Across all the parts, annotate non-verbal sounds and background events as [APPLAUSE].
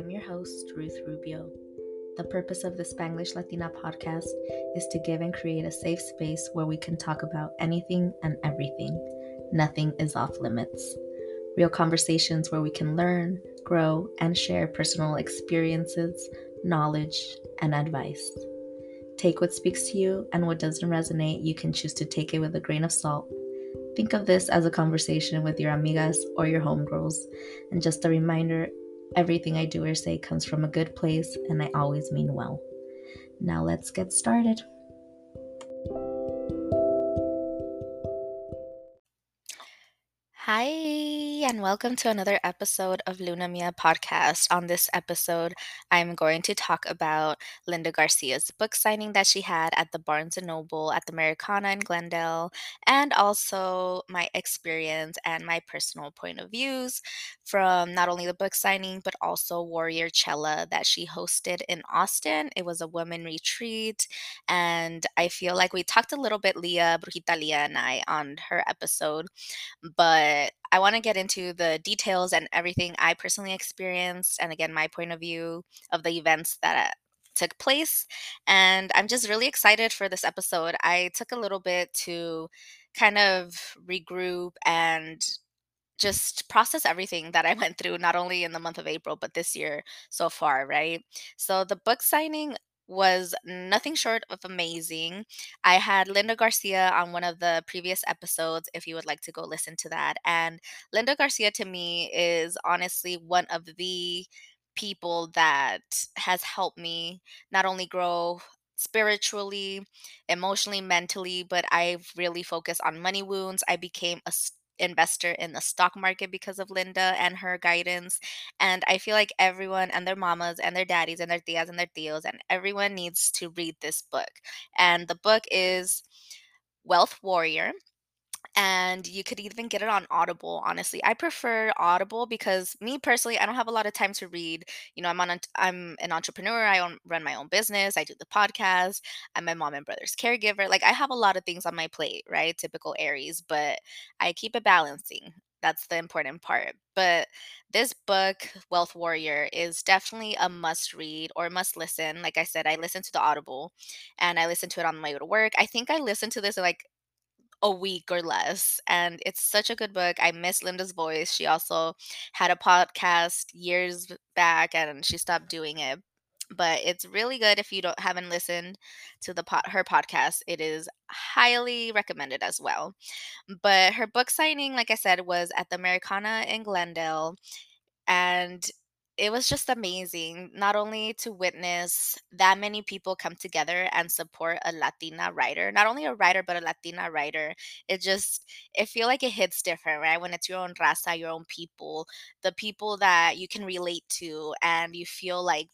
am your host, Ruth Rubio. The purpose of the Spanglish Latina podcast is to give and create a safe space where we can talk about anything and everything. Nothing is off limits. Real conversations where we can learn, grow, and share personal experiences, knowledge, and advice. Take what speaks to you, and what doesn't resonate, you can choose to take it with a grain of salt Think of this as a conversation with your amigas or your homegirls. And just a reminder everything I do or say comes from a good place, and I always mean well. Now let's get started. Hi, and welcome to another episode of Luna Mia podcast. On this episode, I'm going to talk about Linda Garcia's book signing that she had at the Barnes and Noble at the Americana in Glendale, and also my experience and my personal point of views from not only the book signing but also Warrior Chella that she hosted in Austin. It was a women retreat, and I feel like we talked a little bit, Leah, Brujita Leah, and I on her episode, but I want to get into the details and everything I personally experienced, and again, my point of view of the events that took place. And I'm just really excited for this episode. I took a little bit to kind of regroup and just process everything that I [LAUGHS] went through, not only in the month of April, but this year so far, right? So the book signing was nothing short of amazing. I had Linda Garcia on one of the previous episodes, if you would like to go listen to that. And Linda Garcia to me is honestly one of the people that has helped me not only grow spiritually, emotionally, mentally, but I've really focused on money wounds. I became a investor in the stock market because of Linda and her guidance. And I feel like everyone and their mamas and their daddies and their tias and their tios and everyone needs to read this book. And the book is Wealth Warrior and you could even get it on Audible. Honestly, I prefer Audible because me personally, I don't have a lot of time to read. You know, I'm on, a, I'm an entrepreneur. I own, run my own business. I do the podcast. I'm my mom and brother's caregiver. Like I have a lot of things on my plate, right? Typical Aries, but I keep it balancing. That's the important part. But this book, Wealth Warrior, is definitely a must read or must listen. Like I said, I listen to the Audible and I listen to it on my way to work. I think I listened to this like a week or less. And it's such a good book. I miss Linda's voice. She also had a podcast years back and she stopped doing it. But it's really good if you don't haven't listened to the pot, her podcast. It is highly recommended as well. But her book signing, like I said, was at the Americana in Glendale and it was just amazing not only to witness that many people come together and support a latina writer not only a writer but a latina writer it just it feel like it hits different right when it's your own raza your own people the people that you can relate to and you feel like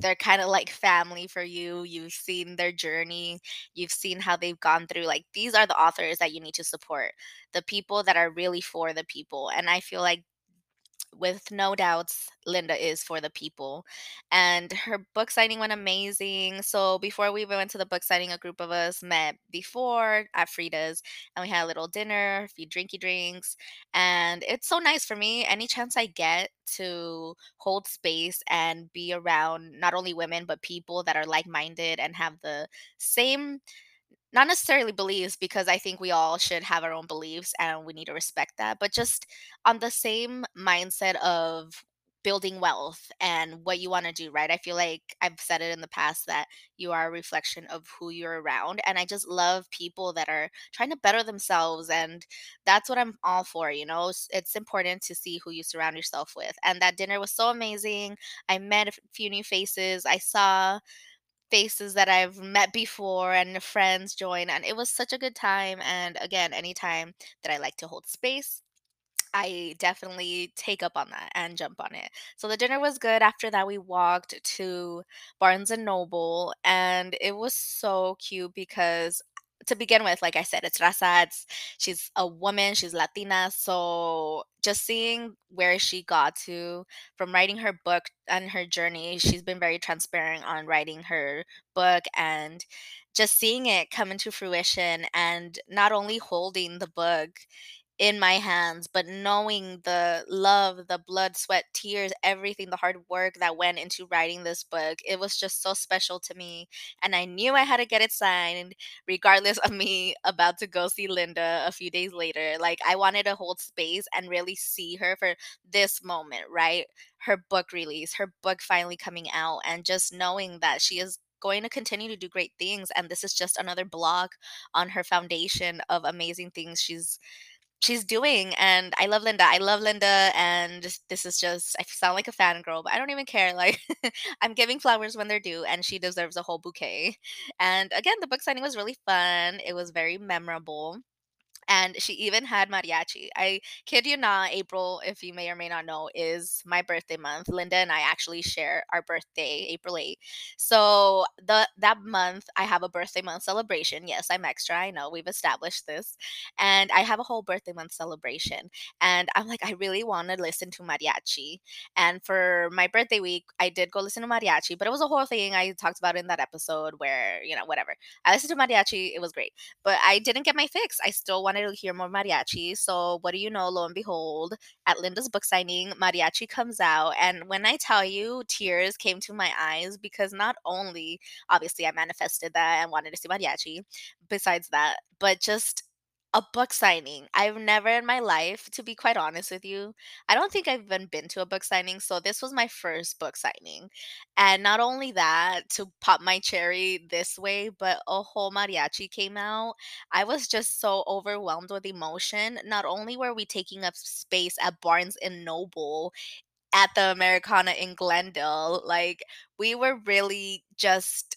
they're kind of like family for you. You've seen their journey. You've seen how they've gone through. Like, these are the authors that you need to support, the people that are really for the people. And I feel like with no doubts, Linda is for the people. And her book signing went amazing. So before we even went to the book signing, a group of us met before at Frida's and we had a little dinner, a few drinky drinks. And it's so nice for me. Any chance I get to hold space and be around not only women, but people that are like minded and have the same not necessarily beliefs because I think we all should have our own beliefs and we need to respect that, but just on the same mindset of building wealth and what you want to do, right? I feel like I've said it in the past that you are a reflection of who you're around. And I just love people that are trying to better themselves. And that's what I'm all for, you know? It's important to see who you surround yourself with. And that dinner was so amazing. I met a few new faces. I saw faces that I've met before and friends join. And it was such a good time. And again, anytime that I like to hold space, I definitely take up on that and jump on it. So the dinner was good. After that, we walked to Barnes and Noble, and it was so cute because to begin with, like I said, it's Raza. It's, she's a woman. She's Latina. So just seeing where she got to from writing her book and her journey, she's been very transparent on writing her book and just seeing it come into fruition and not only holding the book in my hands, but knowing the love, the blood, sweat, tears, everything, the hard work that went into writing this book, it was just so special to me. And I knew I had to get it signed, regardless of me about to go see Linda a few days later. Like, I wanted to hold space and really see her for this moment, right? Her book release, her book finally coming out, and just knowing that she is going to continue to do great things and this is just another block on her foundation of amazing things she's she's doing and I love Linda. I love Linda and this is just I sound like a fangirl, but I don't even care. [LAUGHS] Like I'm giving flowers when they're due and she deserves a whole bouquet. And again, the book signing was really fun. It was very memorable and she even had mariachi. I kid you not, April, if you may or may not know, is my birthday month. Linda and I actually share our birthday, April 8th. So the that month I have a birthday month celebration. Yes, I'm extra. I know we've established this. And I have a whole birthday month celebration. And I'm like, I really want to listen to mariachi. And for my birthday week, I did go listen to mariachi, but it was a whole thing I talked about in that episode where, you know, whatever. I listened to mariachi, it was great. But I didn't get my fix. I still wanted to hear more mariachi. So what do you know? Lo and behold, at Linda's book signing, mariachi comes out. And when I tell you, tears came to my eyes because not only obviously I manifested that and wanted to see mariachi, besides that, but just a book signing. I've never in my life, to be quite honest with you, I don't think I've even been to a book signing. So this was my first book signing. And not only that, to pop my cherry this way, but a whole mariachi came out. I was just so overwhelmed with emotion. Not only were we taking up space at Barnes and Noble at the Americana in Glendale, like we were really just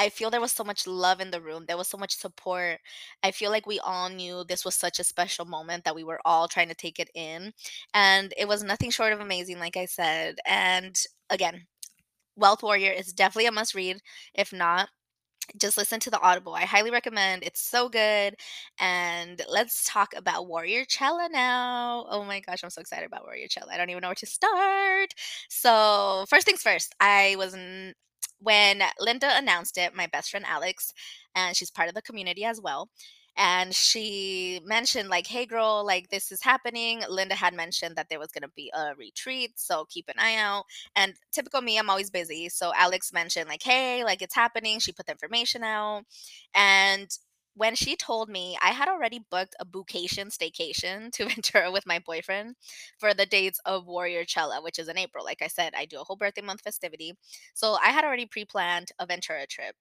I feel there was so much love in the room. There was so much support. I feel like we all knew this was such a special moment that we were all trying to take it in. And it was nothing short of amazing, like I said. And again, Wealth Warrior is definitely a must read. If not, just listen to the Audible. I highly recommend. It's so good. And let's talk about Warrior Chella now. Oh my gosh, I'm so excited about Warrior Chella. I don't even know where to start. So, first things first, I was when Linda announced it, my best friend Alex, and she's part of the community as well. And she mentioned, like, hey, girl, like, this is happening. Linda had mentioned that there was going to be a retreat. So keep an eye out. And typical me, I'm always busy. So Alex mentioned, like, hey, like, it's happening. She put the information out. And when she told me, I had already booked a bookation staycation to [LAUGHS] Ventura with my boyfriend for the dates of Warrior Chella, which is in April. Like I said, I do a whole birthday month festivity. So I had already pre planned a Ventura trip.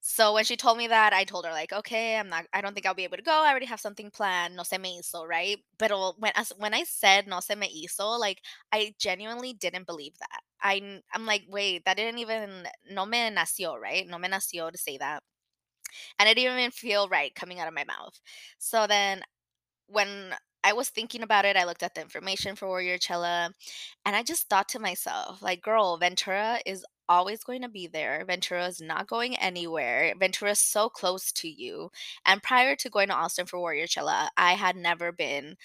So when she told me that, I told her like, "Okay, I'm not I don't think I'll be able to go. I already have something planned. No se me hizo, right?" But when when I said no se me hizo, like I genuinely didn't believe that. I I'm like, "Wait, that didn't even no me nació, right? No me nació to say that." And it didn't even feel right coming out of my mouth. So then when I was thinking about it, I looked at the information for Warrior Chella and I just thought to myself, like, girl, Ventura is always going to be there. Ventura is not going anywhere. Ventura is so close to you. And prior to going to Austin for Warrior Chella, I had never been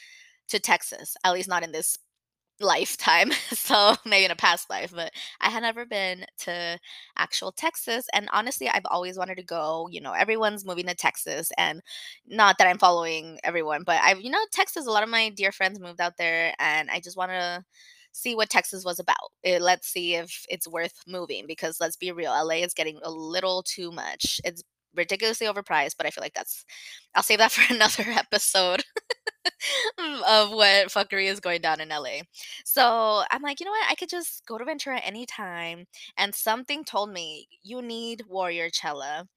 to Texas, at least not in this lifetime. [LAUGHS] So maybe in a past life, but I had never been to actual Texas. And honestly, I've always wanted to go. You know, everyone's moving to Texas, and not that I'm following everyone, but I've, you know, Texas, a lot of my dear friends moved out there, and I just want to see what Texas was about. Eh, let's see if it's worth moving because let's be real, LA is getting a little too much. It's ridiculously overpriced, but I feel like that's, I'll save that [LAUGHS] for another episode. [LAUGHS] of what fuckery is going down in LA. So I'm like, you know what? I could just go to Ventura anytime. And something told me, you need Warrior Chella.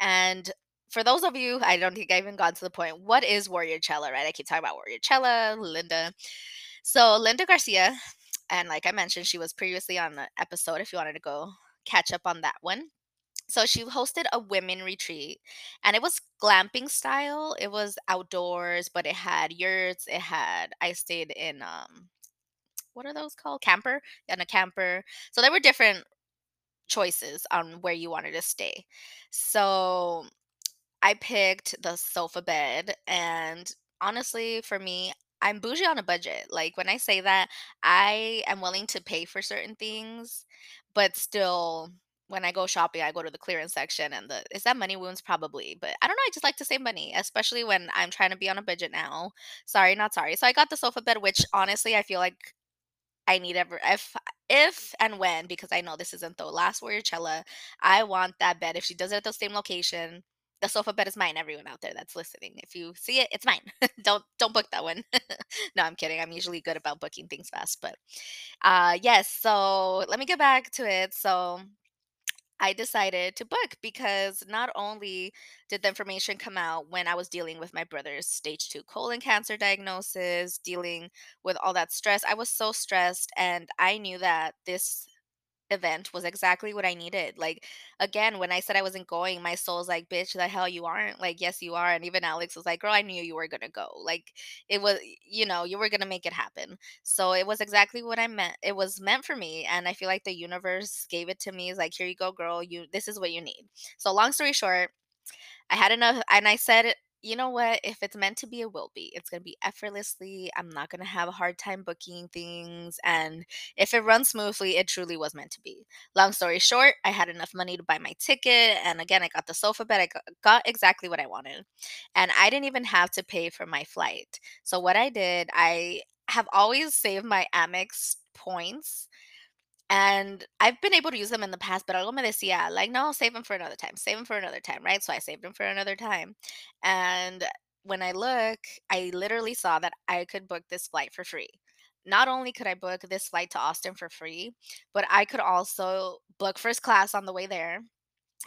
And for those of you, I don't think I even got to the point. What is Warrior Chella, right? I keep talking about Warrior Chella, Linda. So Linda Garcia, and like I mentioned, she was previously on the episode if you wanted to go catch up on that one. So she hosted a women retreat and it was glamping style. It was outdoors, but it had yurts. It had I stayed in um what are those called? Camper? and a camper. So there were different choices on where you wanted to stay. So I picked the sofa bed and honestly for me I'm bougie on a budget. Like when I say that, I am willing to pay for certain things, but still when I go shopping, I go to the clearance section and the is that money wounds? Probably, but I don't know, I just like to save money, especially when I'm trying to be on a budget now. Sorry, not sorry. So I got the sofa bed, which honestly I feel like I need ever if if and when because I know this isn't the last Warriorchella, I want that bed. If she does it at the same location, the sofa bed is mine. Everyone out there that's listening, if you see it, it's mine. [LAUGHS] don't don't book that one. [LAUGHS] no, I'm kidding. I'm usually good about booking things fast, but uh yes. So let me get back to it. So I decided to book because not only did the information come out when I was dealing with my brother's stage two colon cancer diagnosis, dealing with all that stress, I was so stressed, and I knew that this event was exactly what I needed. Like, again, when I said I wasn't going, my soul's like, bitch, the hell you aren't. Like, yes, you are. And even Alex was like, girl, I knew you were to go. Like, it was, you know, you were to make it happen. So it was exactly what I meant. It was meant for me. And I feel like the universe gave it to me. It's like, here you go, girl. You, this is what you need. So, long story short, I had enough, and I said, you know what? If it's meant to be, it will be. It's going to be effortlessly. I'm not going to have a hard time booking things. And if it runs smoothly, it truly was meant to be. Long story short, I had enough money to buy my ticket. And again, I got the sofa bed. I got, got exactly what I wanted. And I didn't even have to pay for my flight. So, what I did, I have always saved my Amex points and I've been able to use them in the past, but algo me decía, like, no, save them for another time, save them for another time, right? So I saved them for another time. And when I look, I literally saw that I could book this flight for free. Not only could I book this flight to Austin for free, but I could also book first class on the way there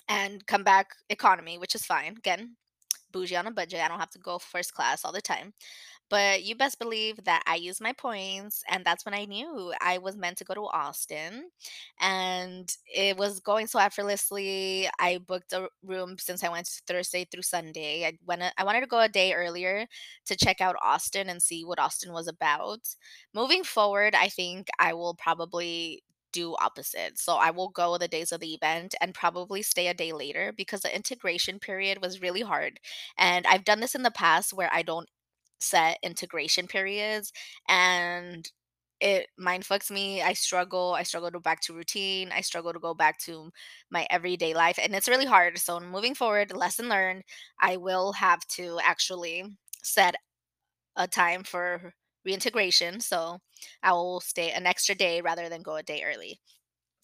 and come back economy, which is fine. Again, bougie on a budget. I don't have to go first class all the time. But you best believe that I used my points, and that's when I knew I was meant to go to Austin. And it was going so effortlessly. I booked a room since I went Thursday through Sunday. I went I wanted to go a day earlier to check out Austin and see what Austin was about. Moving forward, I think I will probably do opposite. So I will go the days of the event and probably stay a day later because the integration period was really hard. And I've done this in the past where I don't set integration periods and it mind fucks me. I struggle. I struggle to go back to routine. I struggle to go back to my everyday life. And it's really hard. So moving forward, lesson learned, I will have to actually set a time for reintegration. So I will stay an extra day rather than go a day early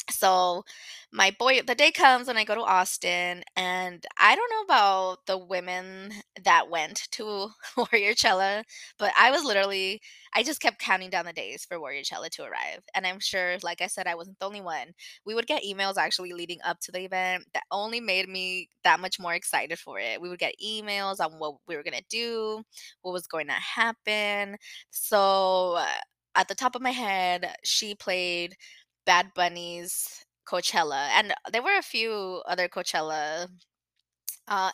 so my boy the day comes when I go to Austin and I don't know about the women that went to [LAUGHS] Warriorchella, but I was literally I just kept counting down the days for Warriorchella to arrive. And I'm sure, like I said, I wasn't the only one. We would get emails actually leading up to the event that only made me that much more excited for it. We would get emails on what we were gonna do, what was going to happen. So uh, at the top of my head, she played Bad Bunny's Coachella, and there were a few other Coachella uh,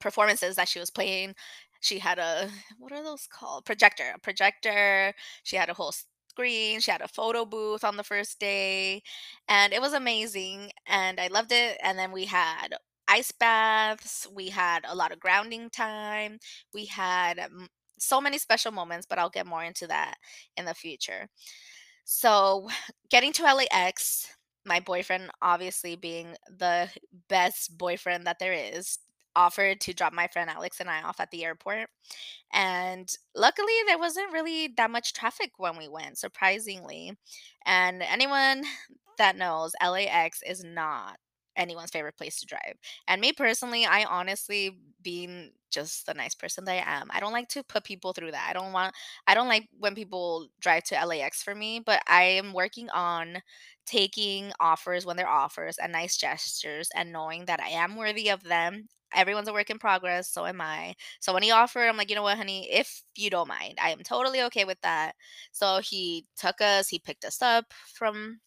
performances that she was playing. She had a what are those called? Projector, a projector. She had a whole screen. She had a photo booth on the first day, and it was amazing. And I loved it. And then we had ice baths. We had a lot of grounding time. We had um, so many special moments, but I'll get more into that in the future. So, getting to LAX, my boyfriend, obviously being the best boyfriend that there is, offered to drop my friend Alex and I off at the airport. And luckily, there wasn't really that much traffic when we went, surprisingly. And anyone that knows, LAX is not anyone's favorite place to drive. And me personally, I honestly, being just the nice person that I am, I don't like to put people through that. I don't want, I don't like when people drive to LAX for me, but I am working on taking offers when they're offers and nice gestures and knowing that I am worthy of them. Everyone's a work in progress, so am I. So when he offered, I'm like, you know what, honey, if you don't mind, I am totally okay with that. So he took us, he picked us up from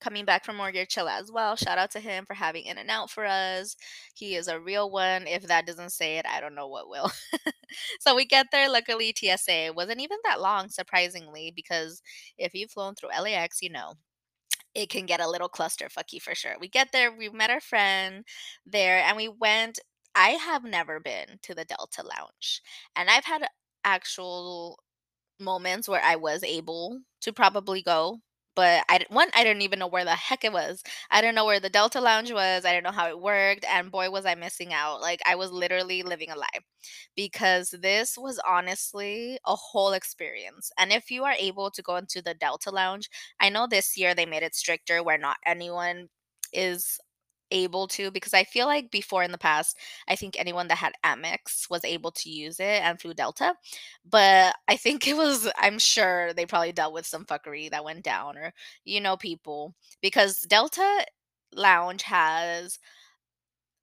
coming back from Warriorchella as well. Shout out to him for having In and Out for us. He is a real one. If that doesn't say it, I don't know what will. [LAUGHS] so we get there. Luckily, TSA wasn't even that long, surprisingly, because if you've flown through LAX, you know it can get a little clusterfucky for sure. We get there, we met our friend there, and we went. I have never been to the Delta Lounge, and I've had actual moments where I was able to probably go but I 1, I didn't even know where the heck it was. I didn't know where the Delta Lounge was, I didn't know how it worked, and boy, was I missing out, like, I was literally living a lie, because this was honestly a whole experience, and if you are able to go into the Delta Lounge I know this year they made it stricter where not anyone is able to because I feel like before in the past, I think anyone that had Amex was able to use it and flew Delta, but [LAUGHS] I think it was I'm sure they probably dealt with some fuckery that went down or, you know, people because Delta Lounge has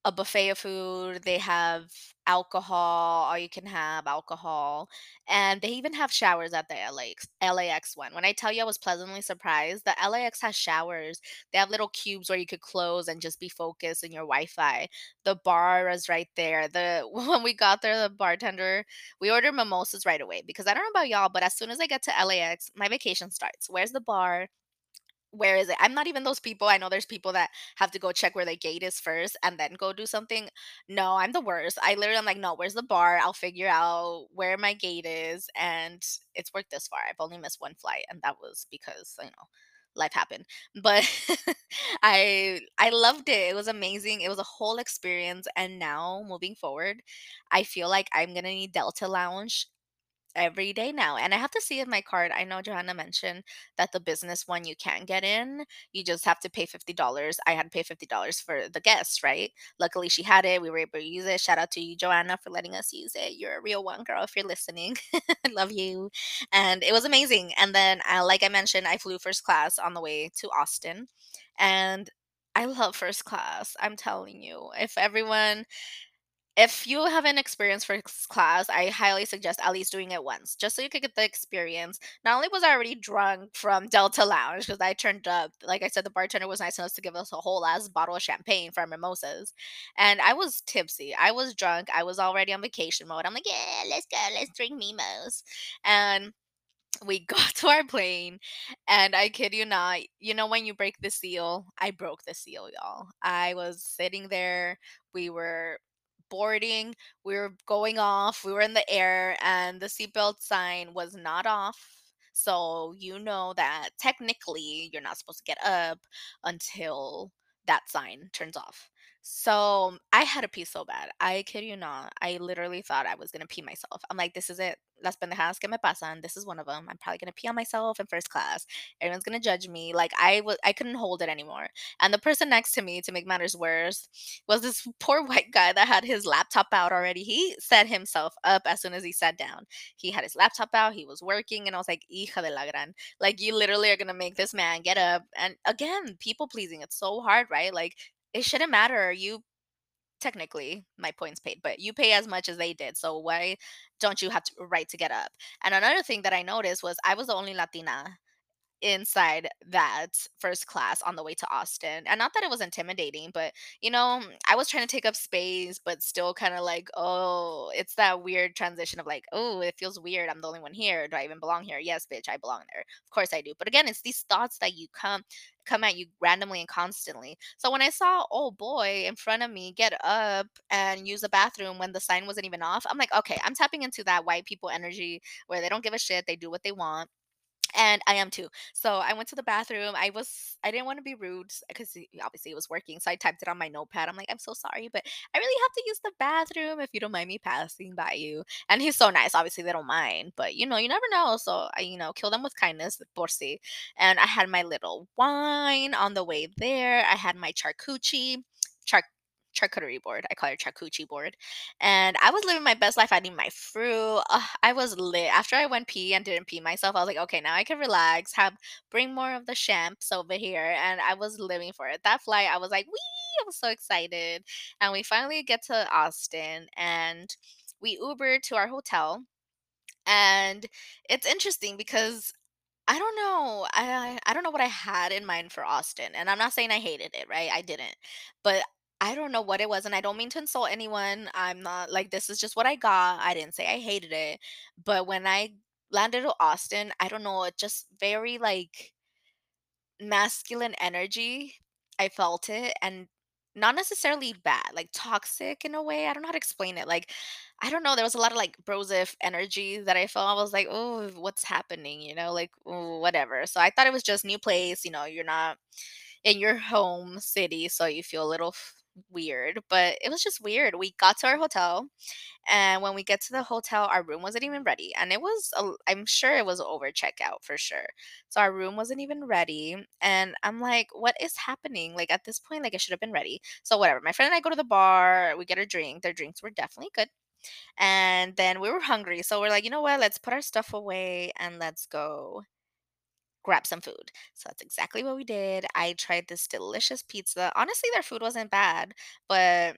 a buffet of food, they have alcohol, or you can have alcohol, and they even have showers at the LAX LAX one. When I tell you I was pleasantly surprised, the LAX has showers. They have little cubes where you could close and just be focused in your Wi-Fi. The bar is right there. The [LAUGHS] when we got there, the bartender we ordered mimosas right away because I don't know about y'all, but as soon as I get to LAX, my vacation starts. Where's the bar? Where is it? I'm not even those people. I know there's people that have to go check where the gate is first and then go do something. No, I'm the worst. I literally I'm like, "No, where's the bar? I'll figure out where my gate is," and it's worked this far. I've only missed 1 flight, and that was because, you know, life happened. But [LAUGHS] I I loved it. It was amazing. It was a whole experience, and now moving forward, I feel like I'm gonna need Delta Lounge every day now, and I have to see if my card I know Johanna mentioned that the business one you can get in, you just have to pay $50. I had to pay $50 for the guests, right? Luckily, she had it, we were able to use it. Shout out to you, Joanna, for letting us use it. You're a real one, girl, if you're listening. [LAUGHS] I love you. And it was amazing. And then, uh, like I mentioned, I flew first class on the way to Austin, and I love first class. I'm telling you. If everyone if you haven't experienced first class, I highly suggest at least doing it once, just so you could get the experience. Not only was I already drunk from Delta Lounge because I turned up, like I said, the bartender was nice enough to give us a whole ass bottle of champagne for our mimosas, and I was tipsy. I was drunk. I was already on vacation mode. I'm like, "Yeah, let's go. Let's drink mimos." And we [LAUGHS] got to our plane, and I kid you not, you know when you break the seal? I broke the seal, y'all. I was sitting there, we were boarding, we were going off, we were in the air, and the seatbelt sign was not off. So, you know that technically you're not supposed to get up until that sign turns off. So, I had to pee so bad. I kid you not. I literally thought I was gonna pee myself. I'm like, "This is it. Las pendejadas que me pasan. This is one of them. I'm probably gonna pee on myself in first class. Everyone's gonna judge me." Like, I wa I couldn't hold it anymore. And the person next to me, to make matters worse, was this [LAUGHS] poor white guy that had his laptop out already. He set himself up as soon as he sat down. He had his laptop out, he was working, and I was like, "Hija de la gran." Like, you literally are gonna make this man get up, and again, people pleasing, it's so hard, right? Like, it shouldn't matter. You technically, my points paid, but you pay as much as they did, so why don't you have t right to get up? And another thing that I noticed was I was the only Latina inside that first class on the way to Austin, and not that it was intimidating, but, you know, mm, I was trying to take up space, but still kinda like, "Oh" it's that weird transition of like, oh, it feels weird. I'm the only one here. Do I even belong here? Yes, bitch, I belong there. Of course I do." But again, it's these thoughts that you come come at you randomly and constantly. So when I saw old boy in front of me get up and use the bathroom when the sign wasn't even off, I'm like, "Okay, I'm tapping into that white people energy where they don't give a shit, they do what they want." And I am too. So I went to the bathroom. I was I didn't wanna be rude because obviously it was working, so I typed it on my notepad. I'm like, "I'm so sorry, but I really have to use the bathroom if you don't mind me passing by you." And he's so nice. Obviously, they don't mind, but, you know, you never know. So I, you know, kill them with kindness, porsi. And I had my little wine on the way there. I had my charcuterie char charcuterie board. I call it charcuterie board. And I was living my best life. I need my fruit. Ugh, I was lit. After I went pee and didn't pee myself, I was like, "Okay, now I can relax, have bring more of the champs over here." And I was living for it. That flight, I was like, "Wee!" I was so excited. And we finally get to Austin, and we Ubered to our hotel. And it's interesting because I don't know, I I don't know what I had in mind for Austin, and I'm not saying I hated it, right? I didn't. But I don't know what it was, and I don't mean to insult anyone. I'm not like, this is just what I got. I didn't say I hated it. But when I landed to Austin, I don't know, it just very, like masculine energy. I felt it, and not necessarily bad, like toxic in a way. I don't know how to explain it. Like, I don't know. There was a lot of like brosif energy that I felt. I was like, oh, what's happening? You know, like ooh, whatever. So I thought it was just new place. You know, you're not in your home city, so you feel a little weird. But it was just weird. We got to our hotel, and when we get to the hotel, our room wasn't even ready. And it was, a- I'm sure it was over checkout for sure. So our room wasn't even ready. And I'm like, what is happening? Like at this point, like it should have been ready. So whatever. My friend and I go to the bar, we get a drink. Their drinks were definitely good. And then we were hungry. So we're like, you know what? Let's put our stuff away and let's go grab some food. So that's exactly what we did. I tried this delicious pizza. Honestly, their food wasn't bad, but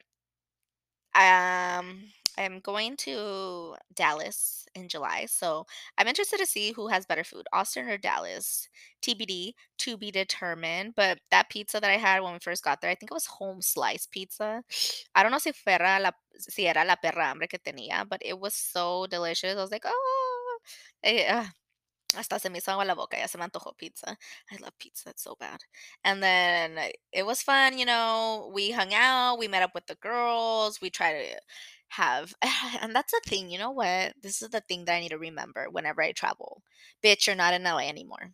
um, I'm going to Dallas in July, so I'm interested to see who has better food, Austin or Dallas. TBD, to be determined. But that pizza that I had when we first got there, I think it was home slice pizza. I don't know si fuera la, si era la perra hambre que tenía, but it was so delicious. I was like, oh, eh, ah, hasta se me hizo agua la boca, ya se me antojó pizza. I love pizza, it's so bad. And then uh, it was fun, you know, we hung out, we met up with the girls, we tried to have [LAUGHS] and that's the thing, you know what? This is the thing that I need to remember whenever I travel. Bitch, you're not in LA anymore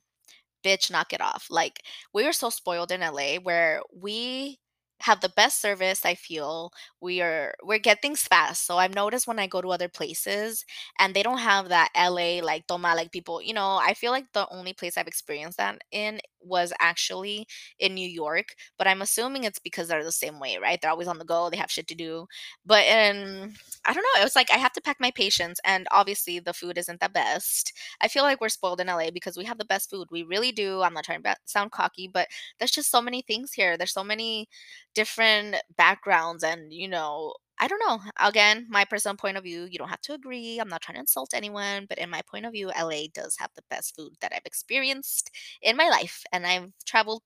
bitch, knock it off. Like, we were so spoiled in LA where we have the best service, I feel. We are we get things fast. So I've noticed when I go to other places and they don't have that LA like toma like people, you know, I feel like the only place I've experienced that in was actually in New York, but I'm assuming it's because they're the same way, right? They're always on the go, they have shit to do. But in I don't know, it was like I have to pack my patience and obviously the food isn't the best. I feel like we're spoiled in LA because we have the best food. We really do. I'm not trying to sound cocky, but there's just so many things here. There's so many different backgrounds, and you know, I don't know. Again, my personal point of view, you don't have to agree. I'm not trying to insult anyone, but in my point of view, LA does have the best food that I've experienced in my life. And I've traveled,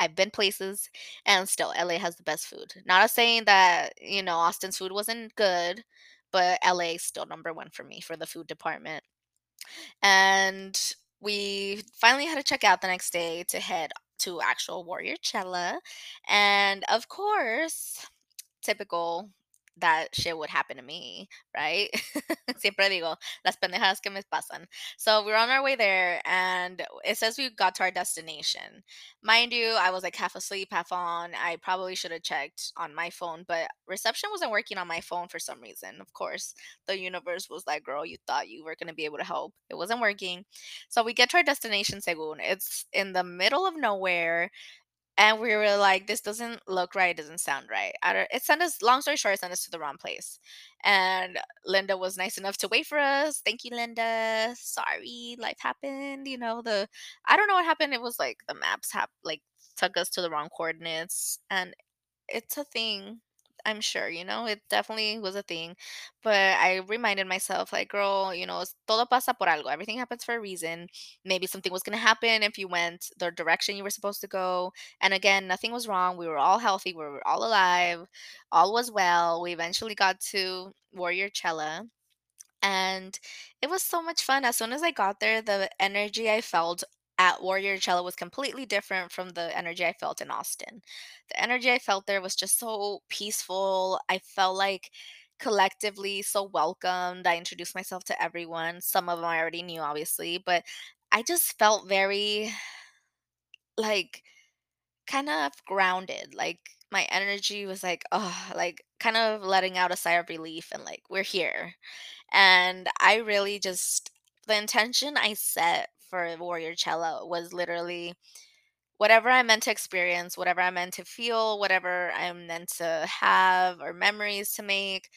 I've been places, and still, LA has the best food. Not saying that, you know, Austin's food wasn't good, but LA is still number one for me for the food department. And we finally had to check out the next day to head to actual Warrior Chella. And of course, typical that shit would happen to me, right? [LAUGHS] Siempre digo, las pendejadas que me pasan. So we're on our way there, and it says we got to our destination. Mind you, I was like half asleep, half on. I probably should have checked on my phone, but reception wasn't working on my phone for some reason. Of course, the universe was like, girl, you thought you were going to be able to help. It wasn't working. So we get to our destination, Seguin. It's in the middle of nowhere and we were like, "This doesn't look right, it doesn't sound right." It sent us long story short, it sent us to the wrong place. And Linda was nice enough to wait for us. Thank you, Linda. Sorry, life happened. You know, the I don't know what happened. It was like the maps have like took us to the wrong coordinates. And it's a thing. I'm sure, you know, it definitely was a thing. But I reminded myself, like, girl, you know, todo pasa por algo. Everything happens for a reason. Maybe something was going to happen if you went the direction you were supposed to go. And again, nothing was wrong. We were all healthy. We were all alive. All was well. We eventually got to Warrior Chella and it was so much fun. As soon as I got there, the energy I felt at Warrior Chella was completely different from the energy I felt in Austin. The energy I felt there was just so peaceful. I felt like collectively so welcomed. I introduced myself to everyone. Some of them I already knew, obviously, but I just felt very like kind of grounded. Like my energy was like, oh, like kind of letting out a sigh of relief and like, we're here and I really just the intention I set for Warrior Chella was literally whatever I'm meant to experience, whatever I'm meant to feel, whatever I'm meant to have or memories to make.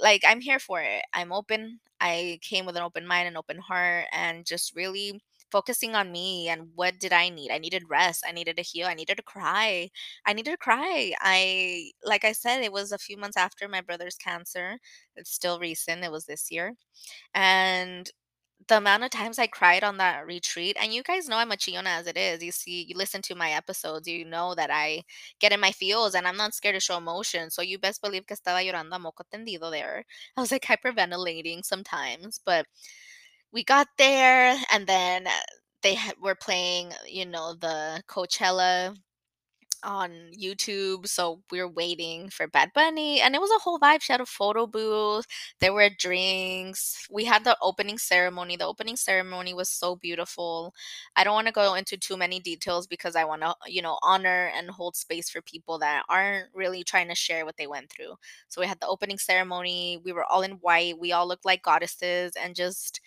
Like I'm here for it. I'm open. I came with an open mind and open heart and just really focusing on me and what did I need? I needed rest. I needed to heal. I needed to cry. I needed to cry. I like I said it was a few months after my brother's cancer. It's still recent. It was this year and the amount of times I cried on that retreat, and you guys know I'm a chillona as it is. You see, you listen to my episodes, you know that I get in my feels and I'm not scared to show emotion. So you best believe que estaba llorando a moco tendido there. I was like hyperventilating sometimes, but we got there and then uh, they were playing, you know, the Coachella on YouTube, so we're waiting for Bad Bunny, and it was a whole vibe. She had a photo booth, there were drinks, we had the opening ceremony. The opening ceremony was so beautiful. I don't wanna go into too many details because I wanna, you know, honor and hold space for people that aren't really trying to share what they went through. So we had the opening ceremony, we were all in white, we all looked like goddesses and just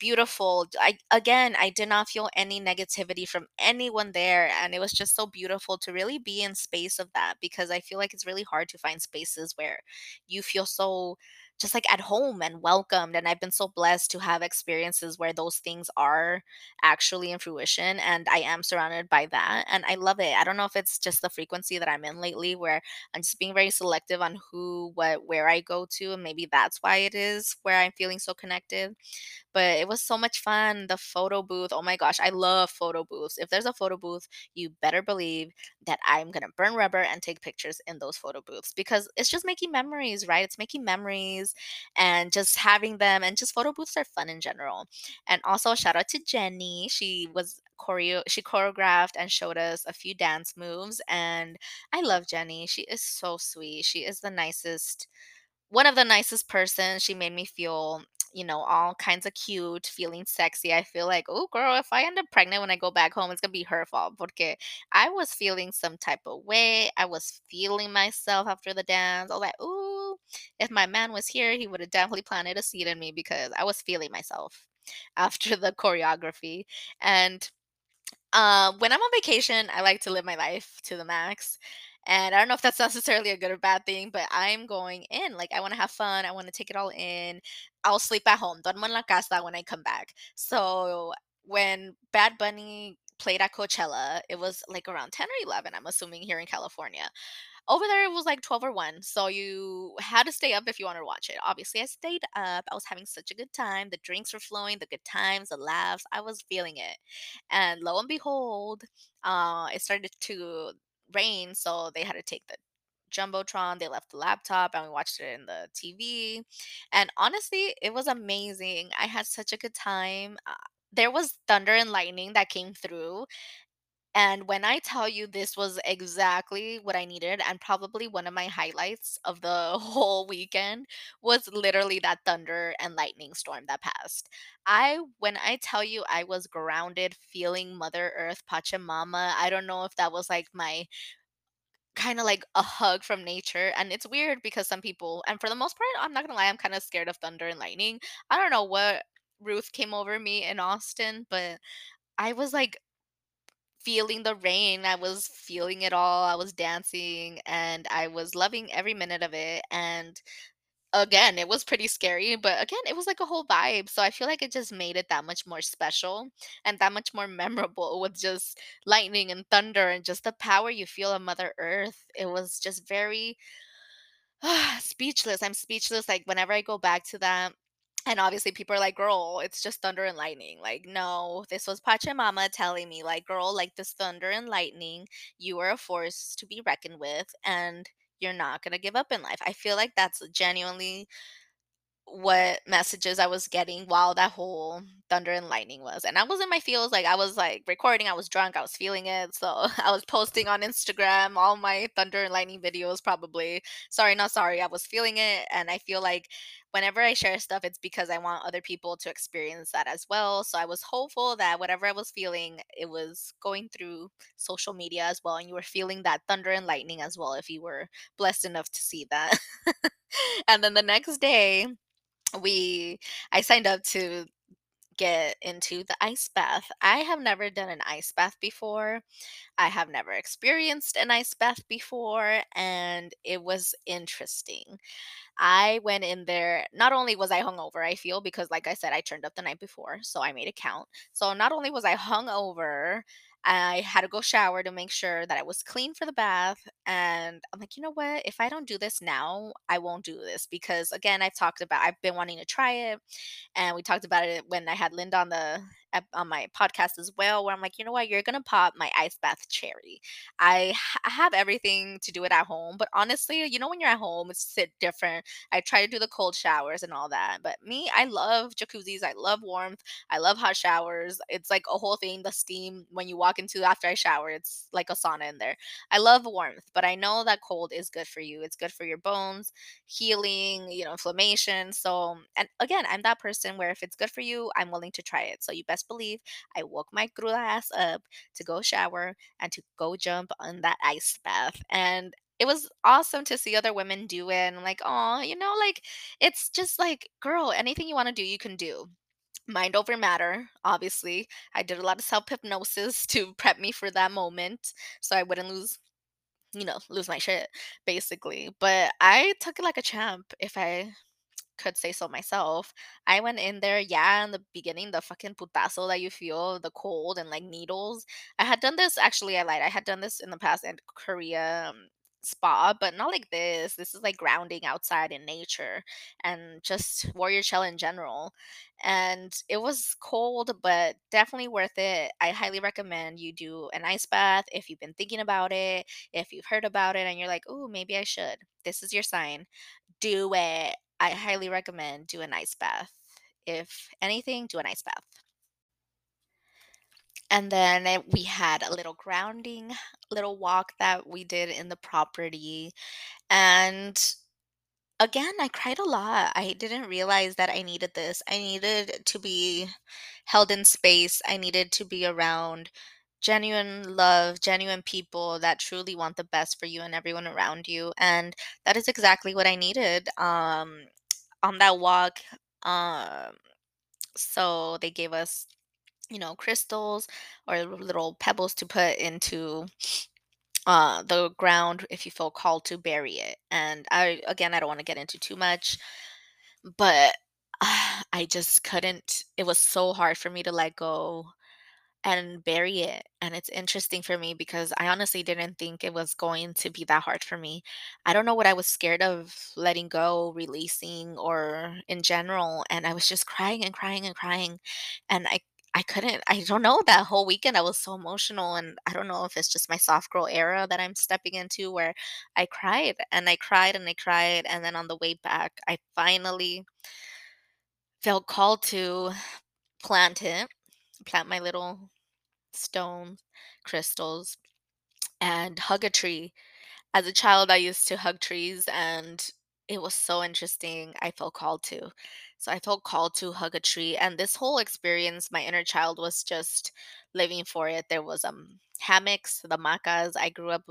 beautiful. I again, I did not feel any negativity from anyone there, and it was just so beautiful to really be in space of that because I feel like it's really hard to find spaces where you feel so just like at home and welcomed. And I've been so blessed to have experiences where those things are actually in fruition, and I am surrounded by that, and I love it. I don't know if it's just the frequency that I'm in lately where I'm just being very selective on who, what, where I go to, and maybe that's why it is where I'm feeling so connected. But it was so much fun. The photo booth, oh my gosh, I love photo booths. If there's a photo booth, you better believe that I'm gonna burn rubber and take pictures in those photo booths because it's just making memories, right? It's making memories and just having them and just photo booths are fun in general. And also shout out to Jenny. She was choreo she choreographed and showed us a few dance moves and I love Jenny. She is so sweet. She is the nicest one of the nicest persons. She made me feel, you know, all kinds of cute, feeling sexy. I feel like, oh, girl, if I end up pregnant when I go back home, it's gonna be her fault. Porque I was feeling some type of way. I was feeling myself after the dance. I was like, ooh, if my man was here, he would have definitely planted a seed in me because I was feeling myself [LAUGHS] after the choreography. And uh, when I'm on vacation, I like to live my life to the max. And I don't know if that's [LAUGHS] necessarily a good or bad thing, but I'm going in. Like, I want to have fun. I want to take it all in. I'll sleep at home. Duermo en la casa when I come back. So when Bad Bunny played at Coachella, it was like around 10 or 11, I'm assuming, here in California. Over there, it was like 12 or 1, so you had to stay up if you wanted to watch it. Obviously, I stayed up. I was having such a good time. The drinks were flowing, the good times, the laughs. I was feeling it. And lo and behold, uh, it started to rain, so they had to take the jumbotron. They left the laptop, and we watched it in the TV. And honestly, it was amazing. I had such a good time. Uh, there was thunder and lightning that came through, and when I tell you this was exactly what I needed and probably one of my highlights of the [LAUGHS] whole weekend was literally that thunder and lightning storm that passed. I when I tell you I was grounded, feeling Mother Earth, Pachamama, I don't know if that was like my kind of like a hug from nature. And it's weird because some people, and for the most part, I'm not gonna lie, I'm kind of scared of thunder and lightning. I don't know what Ruth came over me in Austin, but I was like feeling the rain. I was feeling it all. I was dancing and I was loving every minute of it. And again, it was pretty scary, but again, it was like a whole vibe. So I feel like it just made it that much more special and that much more [LAUGHS] memorable with just lightning and thunder and just the power you feel of Mother Earth. It was just very [SIGHS] speechless. I'm speechless. Like whenever I go back to that, and obviously people are like, girl, it's just thunder and lightning. Like, no, this was Pachamama telling me, like, girl, like this thunder and lightning, you are a force to be reckoned with, and you're not gonna give up in life. I feel like that's genuinely what messages I was getting while that whole thunder and lightning was. And I was in my feels, like I was like recording, I was drunk, I was feeling it. So [LAUGHS] I was posting on Instagram all my thunder and lightning videos probably. Sorry, not sorry. I was feeling it and I feel like whenever I share stuff it's because I want other people to experience that as well. So I was hopeful that whatever I was feeling, it was going through social media as well and you were feeling that thunder and lightning as well if you were blessed enough to see that. [LAUGHS] and then the next day we I signed up to get into the ice bath. I have never done an ice bath before. I have never experienced an ice bath before, and it was interesting. I went in there not only was I hungover, I feel, because like I said, I turned up the night before, so I made it count. So not only was I hungover, I had to go shower to make sure that I was clean for the bath. And I'm like, you know what? If I don't do this now, I won't do this because again, I've talked about I've been wanting to try it. And we talked about it when I had Linda on the on my podcast as well, where I'm like, you know what, you're gonna pop my ice bath cherry. I, I have everything to do it at home, but honestly, you know, when you're at home, it's different. I try to do the cold showers and all that, but me, I love jacuzzis. I love warmth. I love hot showers. It's like a whole thing. The steam when you walk into after I shower, it's like a sauna in there. I love warmth, but I know that cold is good for you. It's good for your bones, healing, you know, inflammation. So, and again, I'm that person where if it's good for you, I'm willing to try it. So you best believe I woke my cruda ass up to go shower and to go jump on that ice bath. And it was awesome to see other women do it. And I'm like, oh, you know, like it's just like, girl, anything you want to do, you can do mind over matter obviously i did a lot of self hypnosis [LAUGHS] to prep me for that moment so i wouldn't lose you know lose my shit basically but i took it like a champ if i could say so myself. I went in there, yeah, in the beginning, the fucking putazo that you feel, the cold and like needles. I had done this actually, I lied. I had done this in the past in Korea um, spa, but not like this. This is like grounding outside in nature and just Warrior Chella in general. And it was cold, but definitely worth it. I highly recommend you do an ice bath if you've been thinking about it, if you've heard about it and you're like, oh, maybe I should. This is your sign do it. I highly recommend do an ice bath. If anything, do an ice bath. And then we had a little grounding, little walk that we did in the property. And again, I cried a lot. I didn't realize that I needed this. I needed to be held in space. I needed to be around genuine love, genuine people that truly want the best for you and everyone around you. And that is exactly what I needed um, on that walk. Um, so they gave us, you know, crystals or little pebbles to put into uh the ground if you feel called to bury it and i again i don't want to get into too much but [SIGHS] i just couldn't it was so hard for me to let go and bury it. And it's interesting for me because I honestly didn't think it was going to be that hard for me. I don't know what I was scared of letting go, releasing, or in general. And I was just crying and crying and crying. And I I couldn't, I don't know, that whole weekend I was so emotional. And I don't know if it's just my soft girl era that I'm stepping into where I cried and I cried and I cried. And then on the way back, I finally felt called to plant it, plant my little stones, crystals, and hug a tree. As a child, I used to hug trees, and it was so interesting. I felt called to. So I felt called to hug a tree. And this whole experience, my inner child was just living for it. There was um hammocks, the macas. I grew up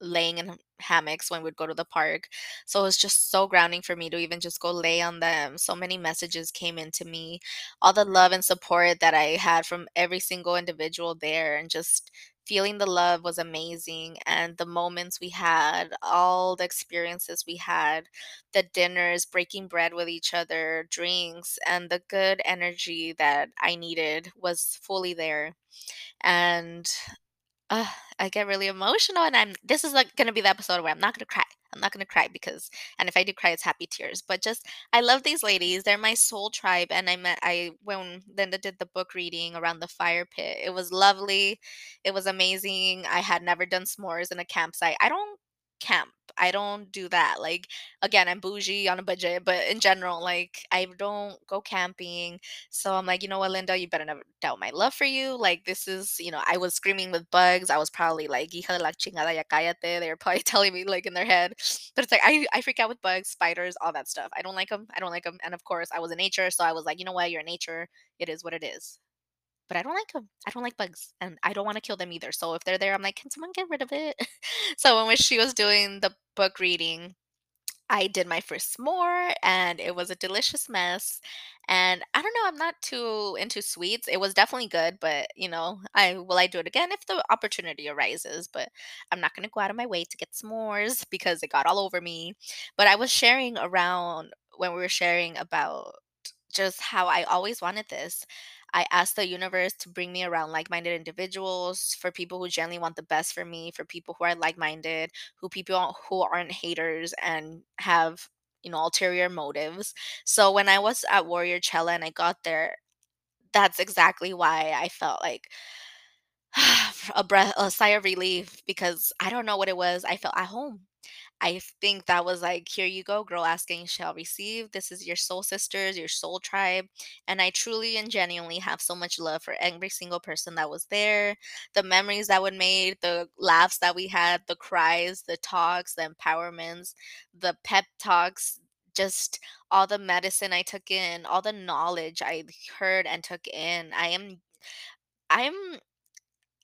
laying in hammocks when we'd go to the park. So it was just so grounding for me to even just go lay on them. So many messages came into me, all the love and support that I had from every single individual there, and just feeling the love was amazing. And the moments we had, all the experiences we had, the dinners, breaking bread with each other, drinks, and the good energy that I needed was fully there. And uh, I get really emotional, and I'm this is like gonna be the episode where I'm not gonna cry. I'm not gonna cry because, and if I do cry, it's happy tears. But just, I love these ladies. They're my soul tribe, and I met I when Linda did the book reading around the fire pit. It was lovely. It was amazing. I had never done s'mores in a campsite. I don't camp. I don't do that. Like again, I'm bougie on a budget, but in general, like I don't go camping. So I'm like, you know what, Linda, you better never doubt my love for you. Like this is, you know, I was screaming with bugs. I was probably like, hija la chingada, ya cállate. They were [LAUGHS] probably telling me like in their head. But it's like I, I freak out with bugs, spiders, all that stuff. I don't like them. I don't like them. And of course, I was in nature, so I was like, you know what, you're in nature. It is what it is but I don't like them. I don't like bugs, and I don't wanna kill them either, so if they're there, I'm like, "Can someone get rid of it?" [LAUGHS] So when she was doing the book reading, I did my first s'more, and it was a delicious mess, and I don't know, I'm not too into sweets. It was definitely good, but, you know, I will I do it again if the opportunity arises, but I'm not gonna go out of my way to get s'mores [LAUGHS] because it got all over me. But I was sharing around when we were sharing about just how I always wanted this. I asked the universe to bring me around like minded individuals, for people who genuinely want the best for me, for people who are like minded, who people who aren't haters and have, you know, ulterior motives. So when I was at Warrior Chella and I got there, That's exactly why I felt like [SIGHS] a breath a sigh of relief because I don't know what it was, I felt at home. I think that was like, "Here you go, girl, asking shall receive. This is your soul sisters, your soul tribe." And I truly and genuinely have so much love for every single person that was there, the memories that were made, the laughs that we had, the cries, the talks, the empowerments, the pep talks, just all the medicine I took in, all the knowledge I heard and took in. I am I'm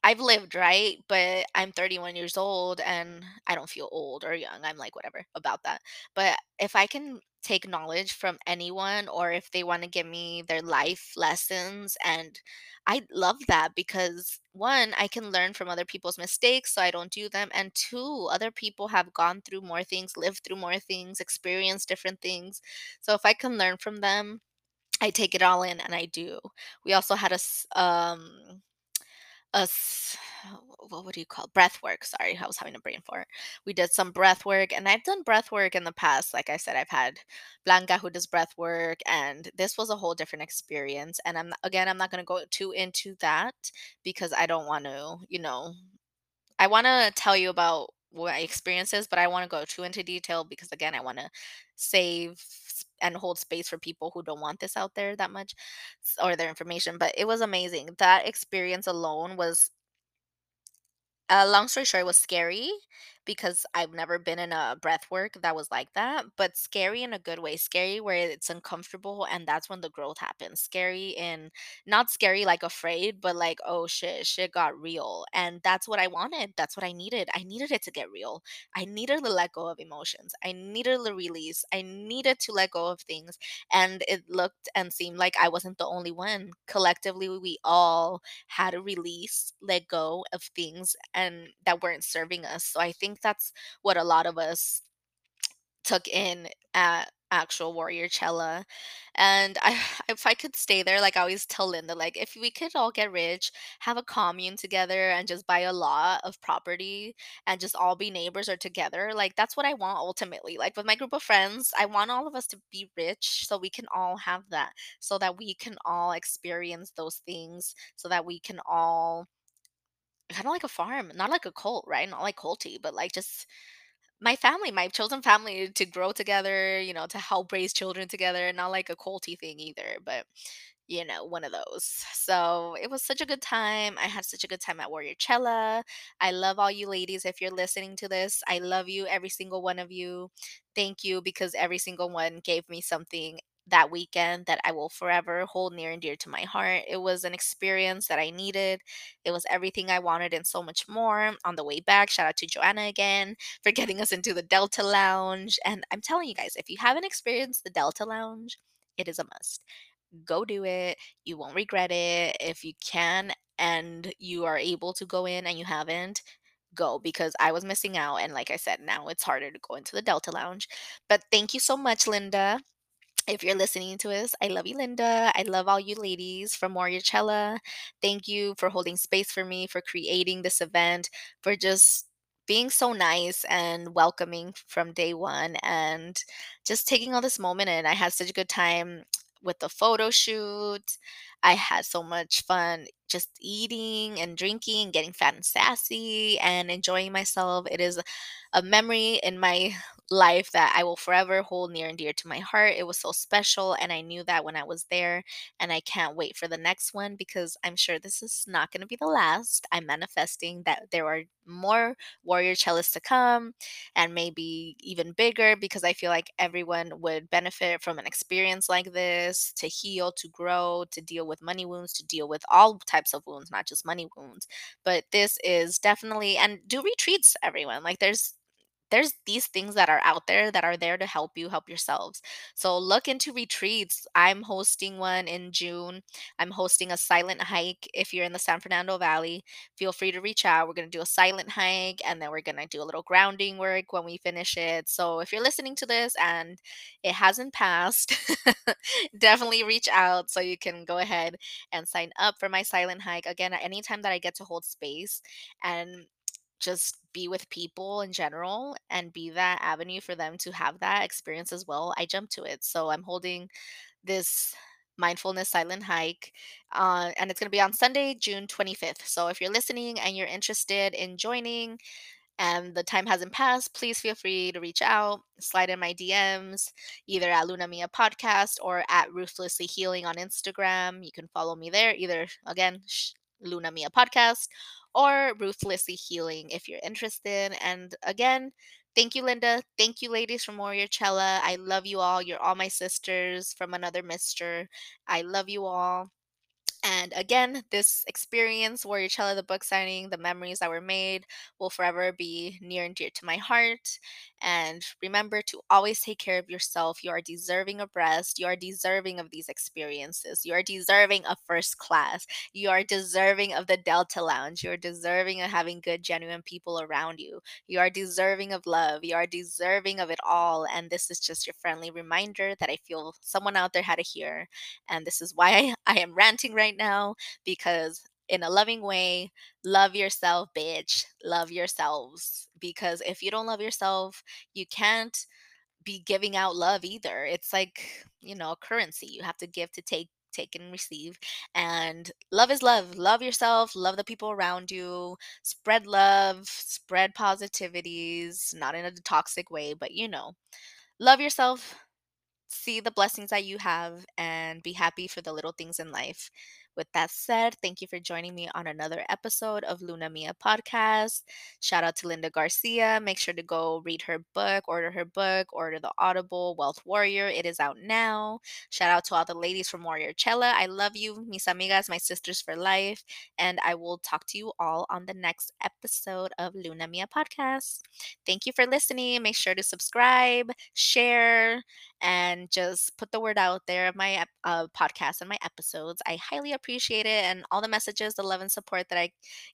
I've lived, right? But I'm 31 years old and I don't feel old or young. I'm like, whatever about that. But if I can take knowledge from anyone or if they want to give me their life lessons, and I love that because one, I can learn from other people's mistakes so I don't do them. And two, other people have gone through more things, lived through more things, experienced different things. So if I can learn from them, I take it all in and I do. We also had a, um us what would you call breath work sorry i was having a brain fart. We did some breath work and i've done breath work in the past like i said i've had blanca who does breath work and this was a whole different experience and i'm again i'm not going to go too into that because i don't want to you know i want to tell you about what my experiences but i want to go too into detail because again i want to save and hold space for people who don't want this out there that much or their information but it was amazing. That experience alone was uh, long story short, was scary because I've never been in a breath work that was like that, but scary in a good way. Scary where it's uncomfortable, and that's when the growth happens. Scary in not scary like afraid, but like, oh shit, shit got real. And that's what I wanted. That's what I needed. I needed it to get real. I needed to let go of emotions. I needed to release. I needed to let go of things. And it looked and seemed like I wasn't the only one. Collectively, we all had to release, let go of things and that weren't serving us. So I think that's what a lot of us took in at actual Warrior Chella. And I [LAUGHS] if I could stay there, like I always tell Linda, like if we could all get rich, have a commune together and just buy a lot of property and just all be neighbors or together, like that's what I want ultimately. Like with my group of friends, I want all of us to be rich so we can all have that, so that we can all experience those things, so that we can all kind of like a farm, not like a cult, right? Not like culty, but like just my family, my chosen family to grow together, you know, to help raise children together, not like a culty thing either, but you know, one of those. So it was such a good time. I had such a good time at Warrior Chella. I love all you ladies. If you're listening to this, I love you, every single one of you. Thank you because every single one gave me something that weekend that I will forever hold near and dear to my heart. It was an experience that I needed. It was everything I wanted and so much more. On the way back, shout out to Joanna again [LAUGHS] for getting us into the Delta Lounge. And I'm telling you guys, if you haven't experienced the Delta Lounge, it is a must go do it. You won't regret it. If you can and you are able to go in and you haven't, go because I was missing out. And like I said, now it's harder to go into the Delta Lounge. But thank you so much, Linda. If you're listening to us, I love you, Linda. I love all you ladies from Chella. Thank you for holding space for me, for creating this event, for just being so nice and welcoming from day one, and just taking all this moment in. I had such a good time with the photo shoot. I had so much fun just eating and drinking, getting fat and sassy, and enjoying myself. It is a memory in my [LAUGHS] life that I will forever hold near and dear to my heart. It was so special, and I knew that when I was there, and I can't wait for the next one because I'm sure this is not going to be the last. I'm manifesting that there are more Warrior Chellas to come and maybe even bigger because I feel like everyone would benefit from an experience like this to heal, to grow, to deal with money wounds, to deal with all types of wounds, not just money wounds. But this is definitely, and do retreats, everyone. Like, there's there's these things that are out there that are there to help you help yourselves. So look into retreats. I'm hosting one in June. I'm hosting a silent hike. If you're in the San Fernando Valley, feel free to reach out. We're going to do a silent hike and then we're going to do a little grounding work when we finish it. So if you're listening to this and it hasn't passed, [LAUGHS] definitely reach out so you can go ahead and sign up for my silent hike. Again, anytime that I get to hold space and just be with people in general and be that avenue for them to have that experience as well, I jump to it. So I'm holding this mindfulness silent hike. Uh, and it's going to be on Sunday, June 25th. So if you're listening and you're interested in joining, and the time hasn't passed, please feel free to reach out, slide in my DMs, either at Luna Mia Podcast or at Ruthlessly Healing on Instagram. You can follow me there, either again, Luna Mia Podcast or Ruthlessly Healing if you're interested. And again, thank you, Linda. Thank you, ladies from Warrior Chella. I love you all. You're all my sisters from another mister. I love you all. And again, this experience, Warrior Chella, the book signing, the memories that were made will forever be near and dear to my heart. And remember to always take care of yourself. You are deserving of rest. You are deserving of these experiences. You are deserving of first class. You are deserving of the Delta Lounge. You are deserving of having good, genuine people around you. You are deserving of love. You are deserving of it all. And this is just your friendly reminder that I feel someone out there had to hear. And this is why [LAUGHS] I, am ranting right now because in a loving way, love yourself, bitch. Love yourselves. Because if you don't love yourself, you can't be giving out love either. It's like, you know, a currency. You have to give to take, take and receive. And love is love. Love yourself, love the people around you, spread love, spread positivities, not in a toxic way, but you know, love yourself, see the blessings that you have and be happy for the little things in life. With that said, thank you for joining me on another episode of Luna Mia podcast. Shout out to Linda Garcia. Make sure to go read her book, order her book, order the Audible Wealth Warrior. It is out now. Shout out to all the ladies from Warrior Chella. I love you, mis amigas, my sisters for life. And I will talk to you all on the next episode of Luna Mia podcast. Thank you for listening. Make sure to subscribe, share, and just put the word out there of my uh, podcast and my episodes. I highly appreciate it. And all the messages, the love and support that I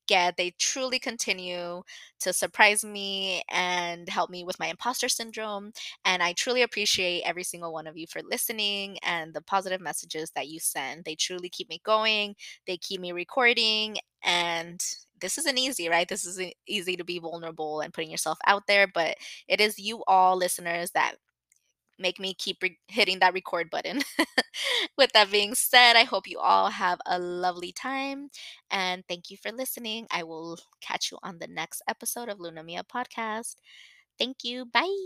get, they truly continue to surprise me and help me with my imposter syndrome. And I truly appreciate every single one of you for listening and the positive messages that you send. They truly keep me going, they keep me recording. And this isn't easy, right? This isn't easy to be vulnerable and putting yourself out there, but it is you all listeners that make me keep re- hitting that record button. [LAUGHS] With that being said, I hope you all have a lovely time and thank you for listening. I will catch you on the next episode of Luna Mia podcast. Thank you. Bye.